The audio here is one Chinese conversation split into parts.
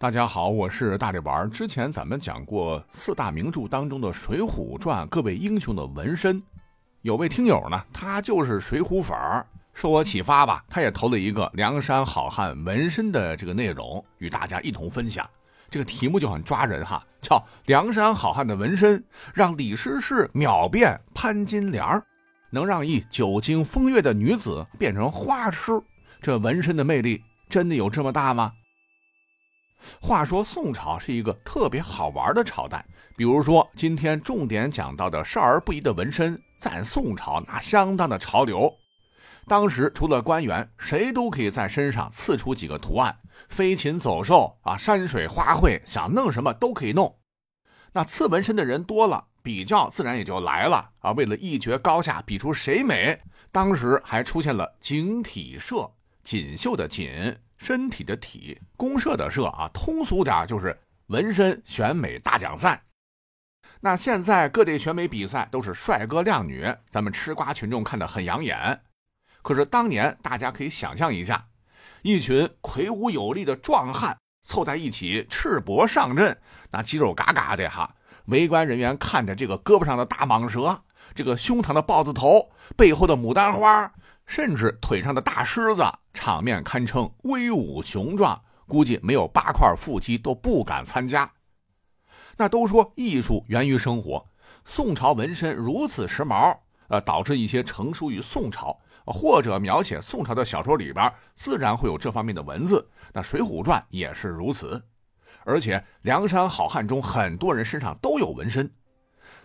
大家好，我是大力丸。之前咱们讲过四大名著当中的《水浒传》，各位英雄的纹身。有位听友呢，他就是水浒粉儿，受我启发吧，他也投了一个梁山好汉纹身的这个内容，与大家一同分享。这个题目就很抓人哈，叫《梁山好汉的纹身让李师师秒变潘金莲能让一久经风月的女子变成花痴。这纹身的魅力真的有这么大吗？话说宋朝是一个特别好玩的朝代，比如说今天重点讲到的少儿不宜的纹身，在宋朝那相当的潮流。当时除了官员，谁都可以在身上刺出几个图案，飞禽走兽啊，山水花卉，想弄什么都可以弄。那刺纹身的人多了，比较自然也就来了啊。为了一决高下，比出谁美，当时还出现了锦体社，锦绣的锦。身体的体，公社的社啊，通俗点就是纹身选美大奖赛。那现在各地选美比赛都是帅哥靓女，咱们吃瓜群众看得很养眼。可是当年大家可以想象一下，一群魁梧有力的壮汉凑在一起赤膊上阵，那肌肉嘎嘎的哈。围观人员看着这个胳膊上的大蟒蛇，这个胸膛的豹子头，背后的牡丹花。甚至腿上的大狮子，场面堪称威武雄壮，估计没有八块腹肌都不敢参加。那都说艺术源于生活，宋朝纹身如此时髦，呃，导致一些成熟于宋朝或者描写宋朝的小说里边，自然会有这方面的文字。那《水浒传》也是如此，而且梁山好汉中很多人身上都有纹身。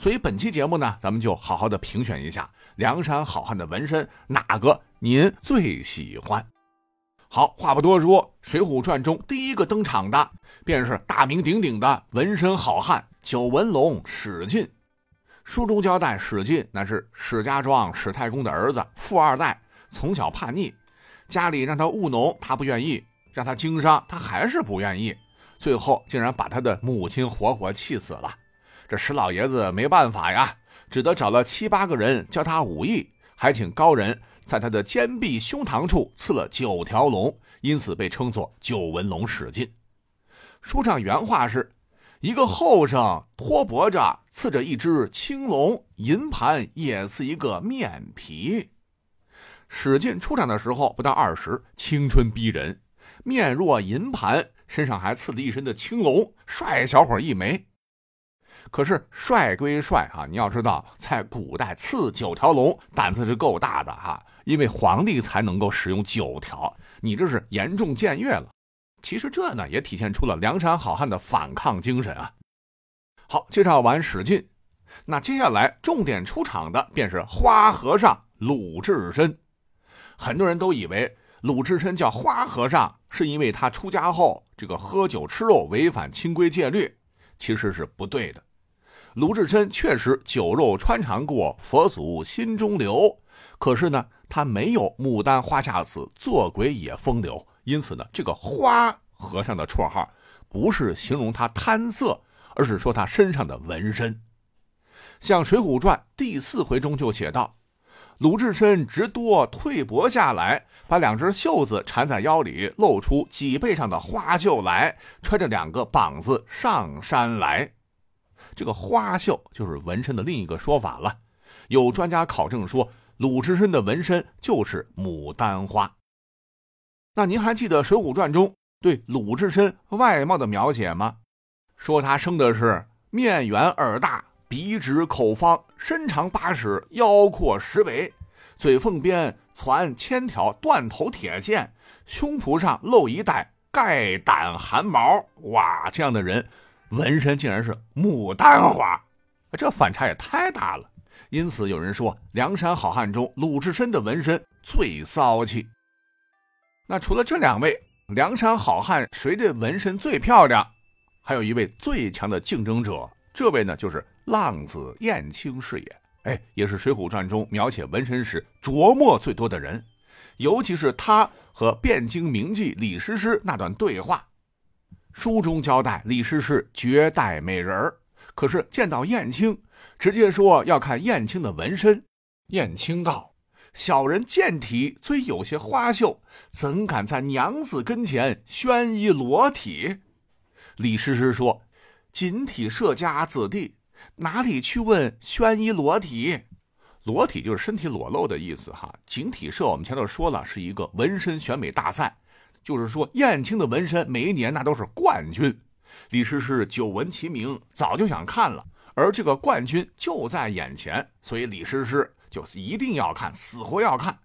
所以本期节目呢，咱们就好好的评选一下梁山好汉的纹身，哪个您最喜欢？好，话不多说，《水浒传》中第一个登场的便是大名鼎鼎的纹身好汉九纹龙史进。书中交代，史进乃是史家庄史太公的儿子，富二代，从小叛逆，家里让他务农，他不愿意；让他经商，他还是不愿意。最后竟然把他的母亲活活气死了。这史老爷子没办法呀，只得找了七八个人教他武艺，还请高人在他的肩臂、胸膛处刺了九条龙，因此被称作九纹龙史进。书上原话是：一个后生托脖子刺着一只青龙，银盘也刺一个面皮。史进出场的时候不到二十，青春逼人，面若银盘，身上还刺了一身的青龙，帅小伙一枚。可是帅归帅啊，你要知道，在古代刺九条龙胆子是够大的哈，因为皇帝才能够使用九条，你这是严重僭越了。其实这呢也体现出了梁山好汉的反抗精神啊。好，介绍完史进，那接下来重点出场的便是花和尚鲁智深。很多人都以为鲁智深叫花和尚，是因为他出家后这个喝酒吃肉违反清规戒律，其实是不对的。鲁智深确实酒肉穿肠过，佛祖心中留。可是呢，他没有牡丹花下死，做鬼也风流。因此呢，这个花和尚的绰号不是形容他贪色，而是说他身上的纹身。像《水浒传》第四回中就写道：鲁智深直多退膊下来，把两只袖子缠在腰里，露出脊背上的花袖来，揣着两个膀子上山来。这个花绣就是纹身的另一个说法了。有专家考证说，鲁智深的纹身就是牡丹花。那您还记得《水浒传》中对鲁智深外貌的描写吗？说他生的是面圆耳大，鼻直口方，身长八尺，腰阔十围，嘴缝边攒千条断头铁线，胸脯上露一带盖胆汗毛。哇，这样的人。纹身竟然是牡丹花，这反差也太大了。因此有人说，梁山好汉中鲁智深的纹身最骚气。那除了这两位梁山好汉，谁的纹身最漂亮？还有一位最强的竞争者，这位呢就是浪子燕青是也。哎，也是《水浒传》中描写纹身时琢磨最多的人，尤其是他和汴京名妓李师师那段对话。书中交代，李师师绝代美人儿，可是见到燕青，直接说要看燕青的纹身。燕青道：“小人健体虽有些花绣，怎敢在娘子跟前宣一裸体？”李师师说：“锦体社家子弟，哪里去问宣衣裸体？裸体就是身体裸露的意思哈。锦体社我们前头说了，是一个纹身选美大赛，就是说燕青的纹身每一年那都是冠军。李师师久闻其名，早就想看了，而这个冠军就在眼前，所以李师师就一定要看，死活要看。”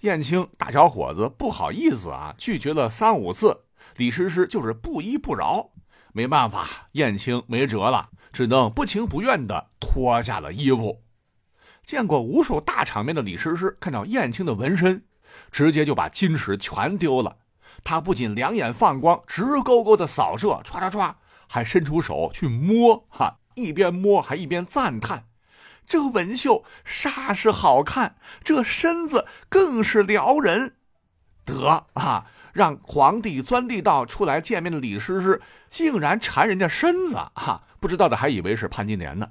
燕青大小伙子不好意思啊，拒绝了三五次，李师师就是不依不饶。没办法，燕青没辙了，只能不情不愿地脱下了衣服。见过无数大场面的李师师看到燕青的纹身，直接就把金石全丢了。他不仅两眼放光，直勾勾的扫射，唰唰唰，还伸出手去摸，哈，一边摸还一边赞叹。这纹绣煞是好看，这身子更是撩人。得啊，让皇帝钻地道出来见面的李师师，竟然馋人家身子哈！不知道的还以为是潘金莲呢。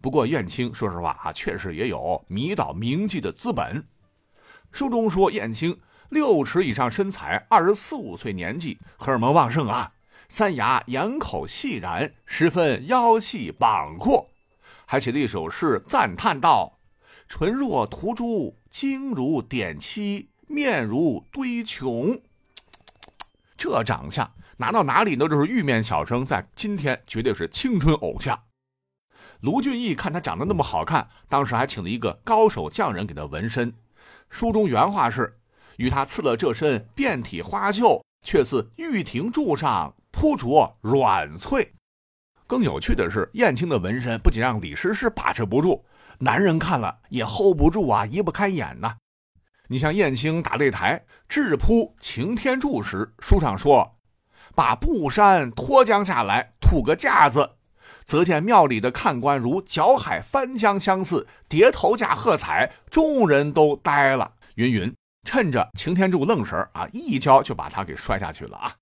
不过燕青说实话啊，确实也有迷倒名妓的资本。书中说燕青六尺以上身材，二十四五岁年纪，荷尔蒙旺盛啊，三牙眼口细然，十分腰细膀阔。还写了一首诗，赞叹道：“唇若涂朱，睛如点漆，面如堆琼。”这长相拿到哪里都就是玉面小生，在今天绝对是青春偶像。卢俊义看他长得那么好看，当时还请了一个高手匠人给他纹身。书中原话是：“与他刺了这身遍体花绣，却似玉亭柱上铺着软翠。”更有趣的是，燕青的纹身不仅让李师师把持不住，男人看了也 hold 不住啊，移不开眼呐。你像燕青打擂台制扑擎天柱时，书上说，把布衫脱将下来，吐个架子，则见庙里的看官如搅海翻江相似，叠头架喝彩，众人都呆了。云云，趁着擎天柱愣神啊，一跤就把他给摔下去了啊。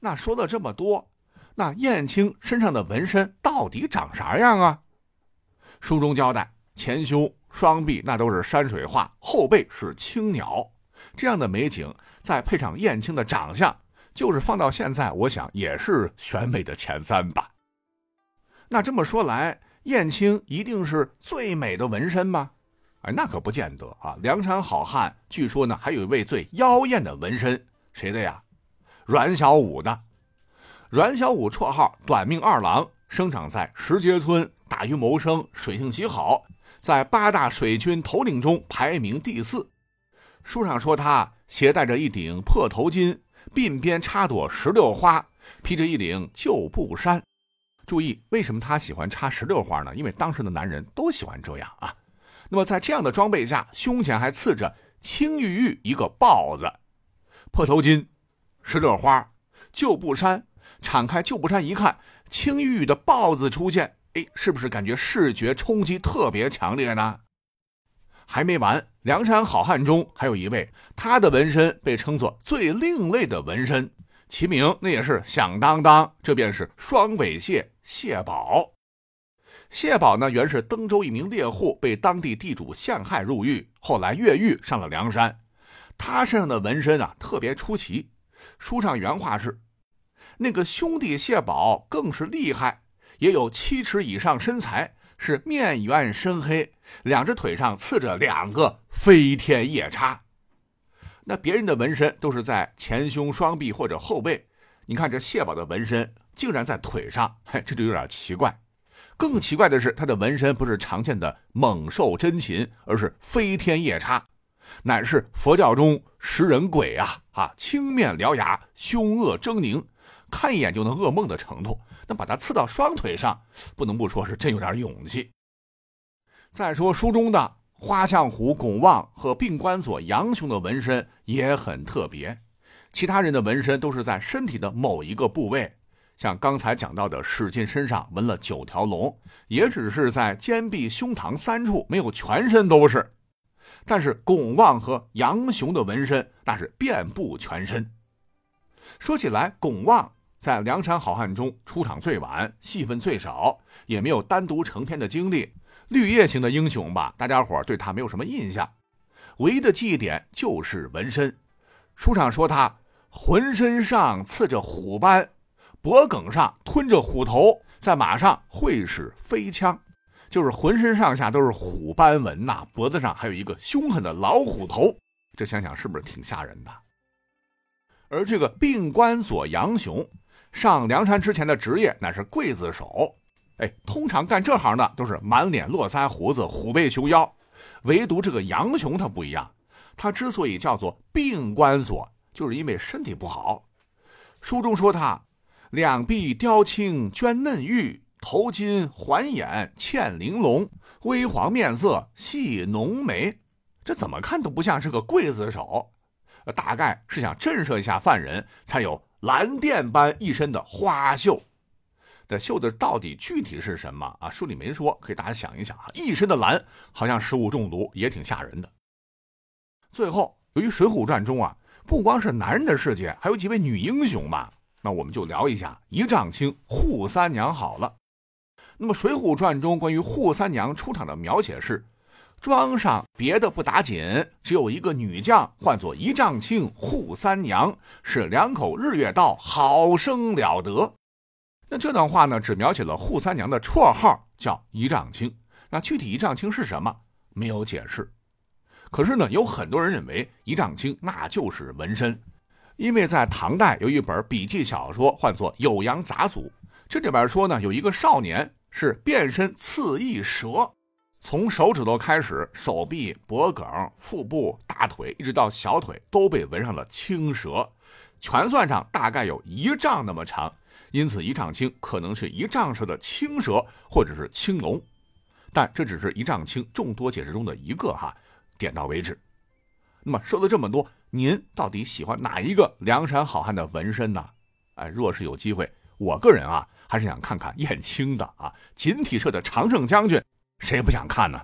那说了这么多。那燕青身上的纹身到底长啥样啊？书中交代，前胸、双臂那都是山水画，后背是青鸟，这样的美景，再配上燕青的长相，就是放到现在，我想也是选美的前三吧。那这么说来，燕青一定是最美的纹身吗？哎，那可不见得啊。梁山好汉据说呢，还有一位最妖艳的纹身，谁的呀？阮小五的。阮小五绰号短命二郎，生长在石碣村，打鱼谋生，水性极好，在八大水军头领中排名第四。书上说他携带着一顶破头巾，鬓边插朵石榴花，披着一领旧布衫。注意，为什么他喜欢插石榴花呢？因为当时的男人都喜欢这样啊。那么在这样的装备下，胸前还刺着青玉玉一个豹子，破头巾，石榴花，旧布衫。敞开旧布衫一看，青玉玉的豹子出现，哎，是不是感觉视觉冲击特别强烈呢？还没完，梁山好汉中还有一位，他的纹身被称作最另类的纹身，其名那也是响当当，这便是双尾蟹蟹宝。谢宝呢，原是登州一名猎户，被当地地主陷害入狱，后来越狱上了梁山。他身上的纹身啊，特别出奇。书上原话是。那个兄弟谢宝更是厉害，也有七尺以上身材，是面圆身黑，两只腿上刺着两个飞天夜叉。那别人的纹身都是在前胸、双臂或者后背，你看这谢宝的纹身竟然在腿上，嘿，这就有点奇怪。更奇怪的是，他的纹身不是常见的猛兽真禽，而是飞天夜叉，乃是佛教中食人鬼啊！啊，青面獠牙，凶恶狰狞。看一眼就能噩梦的程度，那把它刺到双腿上，不能不说是真有点勇气。再说书中的花象虎巩旺和病关索杨雄的纹身也很特别，其他人的纹身都是在身体的某一个部位，像刚才讲到的史进身上纹了九条龙，也只是在肩臂、胸膛三处，没有全身都是。但是巩旺和杨雄的纹身那是遍布全身。说起来，巩旺。在梁山好汉中出场最晚，戏份最少，也没有单独成片的经历。绿叶型的英雄吧，大家伙对他没有什么印象。唯一的记忆点就是纹身。书上说他浑身上刺着虎斑，脖梗上吞着虎头，在马上会使飞枪，就是浑身上下都是虎斑纹呐，脖子上还有一个凶狠的老虎头，这想想是不是挺吓人的？而这个病关索杨雄，上梁山之前的职业那是刽子手，哎，通常干这行的都是满脸络腮胡子、虎背熊腰，唯独这个杨雄他不一样，他之所以叫做病关索，就是因为身体不好。书中说他两臂雕青娟嫩玉，头巾环眼嵌玲珑，微黄面色细浓眉，这怎么看都不像是个刽子手。大概是想震慑一下犯人，才有蓝靛般一身的花绣。这绣的到底具体是什么啊？书里没说，可以大家想一想啊。一身的蓝，好像食物中毒，也挺吓人的。最后，由于《水浒传》中啊。不光是男人的世界，还有几位女英雄嘛？那我们就聊一下一丈青扈三娘好了。那么《水浒传》中关于扈三娘出场的描写是：庄上别的不打紧，只有一个女将，唤作一丈青扈三娘，是两口日月道，好生了得。那这段话呢，只描写了扈三娘的绰号叫一丈青。那具体一丈青是什么，没有解释。可是呢，有很多人认为一丈青那就是纹身，因为在唐代有一本笔记小说，唤作《酉阳杂俎》，这里边说呢，有一个少年是变身刺翼蛇，从手指头开始，手臂、脖颈、腹部、大腿，一直到小腿都被纹上了青蛇，全算上大概有一丈那么长，因此一丈青可能是一丈蛇的青蛇或者是青龙，但这只是一丈青众多解释中的一个哈。点到为止。那么说了这么多，您到底喜欢哪一个梁山好汉的纹身呢？哎，若是有机会，我个人啊，还是想看看燕青的啊，锦体社的常胜将军，谁不想看呢？